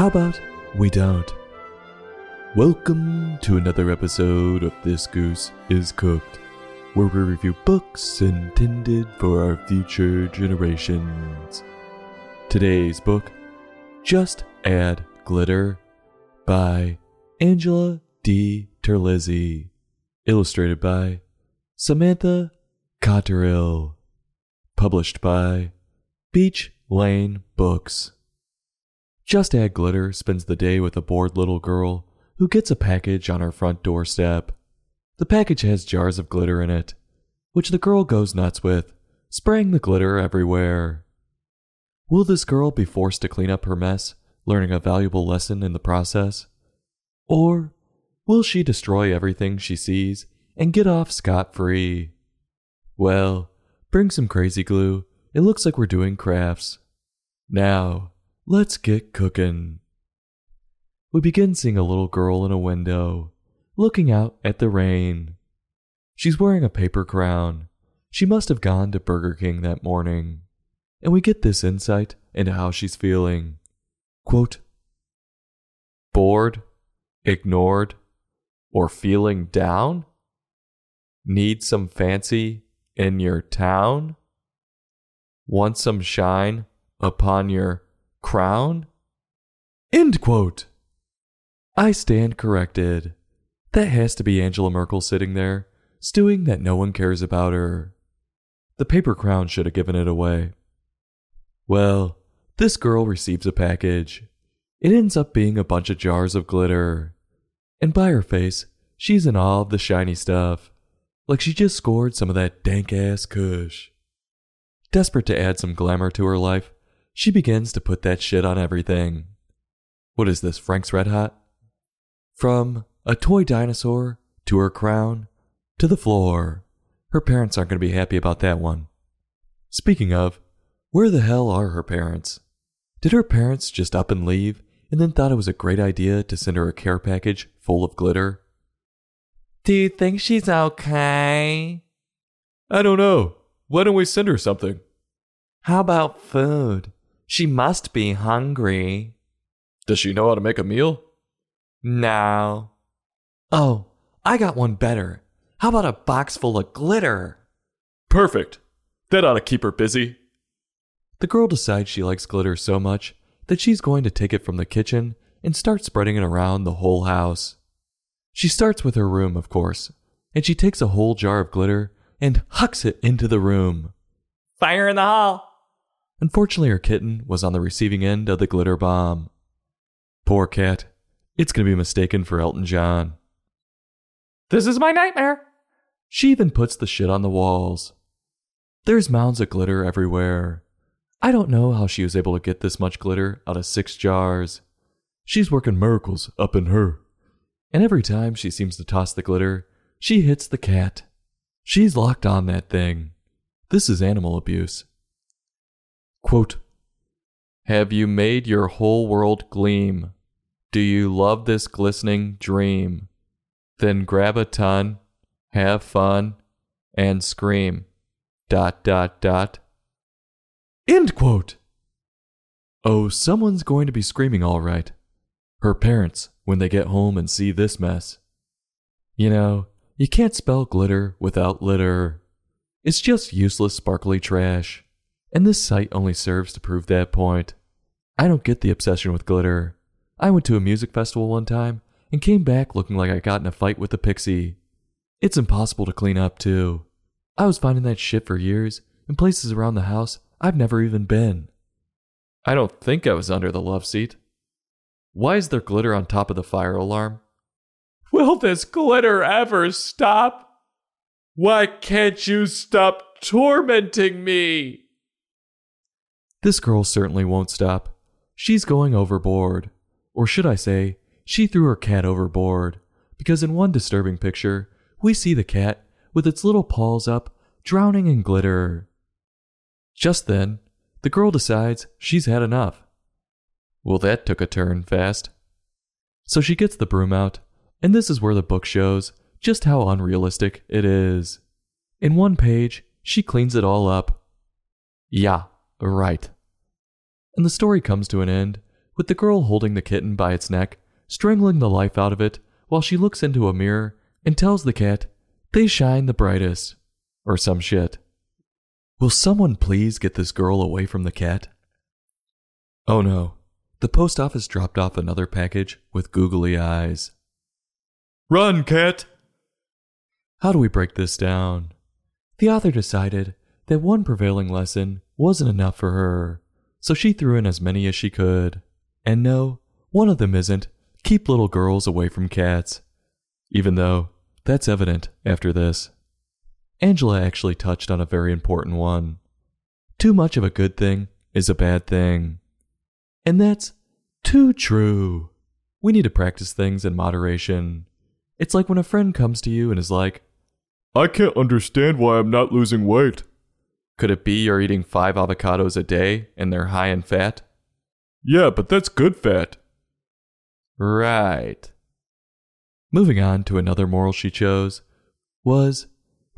How about we don't? Welcome to another episode of This Goose is Cooked, where we review books intended for our future generations. Today's book, Just Add Glitter, by Angela D. Terlizzi, illustrated by Samantha Cotterill, published by Beach Lane Books. Just Add Glitter spends the day with a bored little girl who gets a package on her front doorstep. The package has jars of glitter in it, which the girl goes nuts with, spraying the glitter everywhere. Will this girl be forced to clean up her mess, learning a valuable lesson in the process? Or will she destroy everything she sees and get off scot free? Well, bring some crazy glue. It looks like we're doing crafts. Now, let's get cooking. We begin seeing a little girl in a window, looking out at the rain. She's wearing a paper crown. She must have gone to Burger King that morning. And we get this insight into how she's feeling. Quote, bored, ignored, or feeling down? Need some fancy in your town? Want some shine upon your crown? End quote. I stand corrected. That has to be Angela Merkel sitting there, stewing that no one cares about her. The paper crown should have given it away. Well, this girl receives a package. It ends up being a bunch of jars of glitter. And by her face, she's in awe of the shiny stuff, like she just scored some of that dank ass kush. Desperate to add some glamour to her life, she begins to put that shit on everything. What is this, Frank's Red Hot? From a toy dinosaur to her crown to the floor. Her parents aren't going to be happy about that one. Speaking of, where the hell are her parents? Did her parents just up and leave and then thought it was a great idea to send her a care package full of glitter? Do you think she's okay? I don't know. Why don't we send her something? How about food? She must be hungry. Does she know how to make a meal? No. Oh, I got one better. How about a box full of glitter? Perfect. That ought to keep her busy. The girl decides she likes glitter so much that she's going to take it from the kitchen and start spreading it around the whole house. She starts with her room, of course, and she takes a whole jar of glitter and hucks it into the room. Fire in the hall! Unfortunately, her kitten was on the receiving end of the glitter bomb. Poor cat. It's going to be mistaken for Elton John. This is my nightmare! She even puts the shit on the walls. There's mounds of glitter everywhere. I don't know how she was able to get this much glitter out of six jars. She's working miracles up in her. And every time she seems to toss the glitter, she hits the cat. She's locked on that thing. This is animal abuse. Quote Have you made your whole world gleam? Do you love this glistening dream? Then grab a ton, have fun, and scream. Dot dot dot. End quote. Oh, someone's going to be screaming all right. Her parents, when they get home and see this mess. You know, you can't spell glitter without litter. It's just useless, sparkly trash. And this sight only serves to prove that point. I don't get the obsession with glitter. I went to a music festival one time and came back looking like I got in a fight with a pixie. It's impossible to clean up, too. I was finding that shit for years in places around the house I've never even been. I don't think I was under the love seat. Why is there glitter on top of the fire alarm? Will this glitter ever stop? Why can't you stop tormenting me? This girl certainly won't stop. She's going overboard. Or should I say, she threw her cat overboard. Because in one disturbing picture, we see the cat with its little paws up, drowning in glitter. Just then, the girl decides she's had enough. Well, that took a turn fast. So she gets the broom out, and this is where the book shows just how unrealistic it is. In one page, she cleans it all up. Yeah, right. And the story comes to an end with the girl holding the kitten by its neck, strangling the life out of it while she looks into a mirror and tells the cat, they shine the brightest, or some shit. Will someone please get this girl away from the cat? Oh no, the post office dropped off another package with googly eyes. Run, cat! How do we break this down? The author decided that one prevailing lesson wasn't enough for her, so she threw in as many as she could. And no, one of them isn't keep little girls away from cats. Even though that's evident after this. Angela actually touched on a very important one. Too much of a good thing is a bad thing. And that's too true. We need to practice things in moderation. It's like when a friend comes to you and is like, I can't understand why I'm not losing weight. Could it be you're eating five avocados a day and they're high in fat? Yeah, but that's good fat. Right. Moving on to another moral she chose was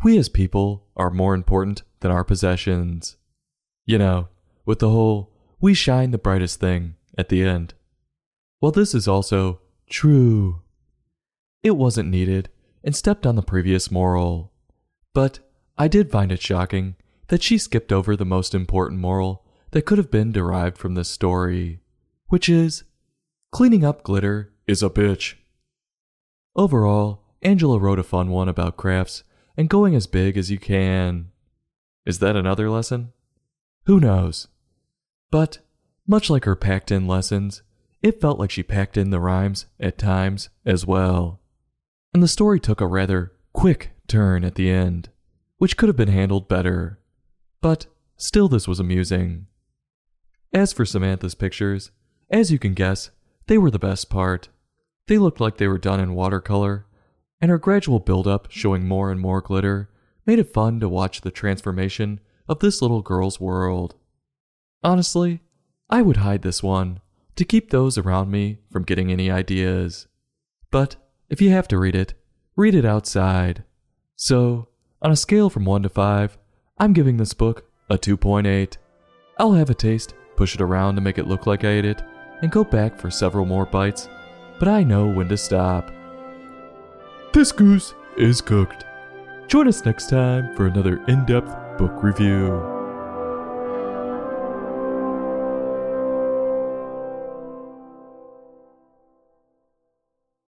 we as people are more important than our possessions. You know, with the whole we shine the brightest thing at the end. Well, this is also true. It wasn't needed and stepped on the previous moral. But I did find it shocking that she skipped over the most important moral that could have been derived from this story, which is cleaning up glitter is a bitch. Overall, Angela wrote a fun one about crafts and going as big as you can. Is that another lesson? Who knows? But, much like her packed in lessons, it felt like she packed in the rhymes at times as well. And the story took a rather quick turn at the end, which could have been handled better. But still, this was amusing. As for Samantha's pictures, as you can guess, they were the best part. They looked like they were done in watercolor, and her gradual build-up showing more and more glitter made it fun to watch the transformation of this little girl's world. Honestly, I would hide this one to keep those around me from getting any ideas. But if you have to read it, read it outside. So, on a scale from 1 to 5, I'm giving this book a 2.8. I'll have a taste, push it around to make it look like I ate it, and go back for several more bites, but I know when to stop. This goose is cooked. Join us next time for another in depth book review.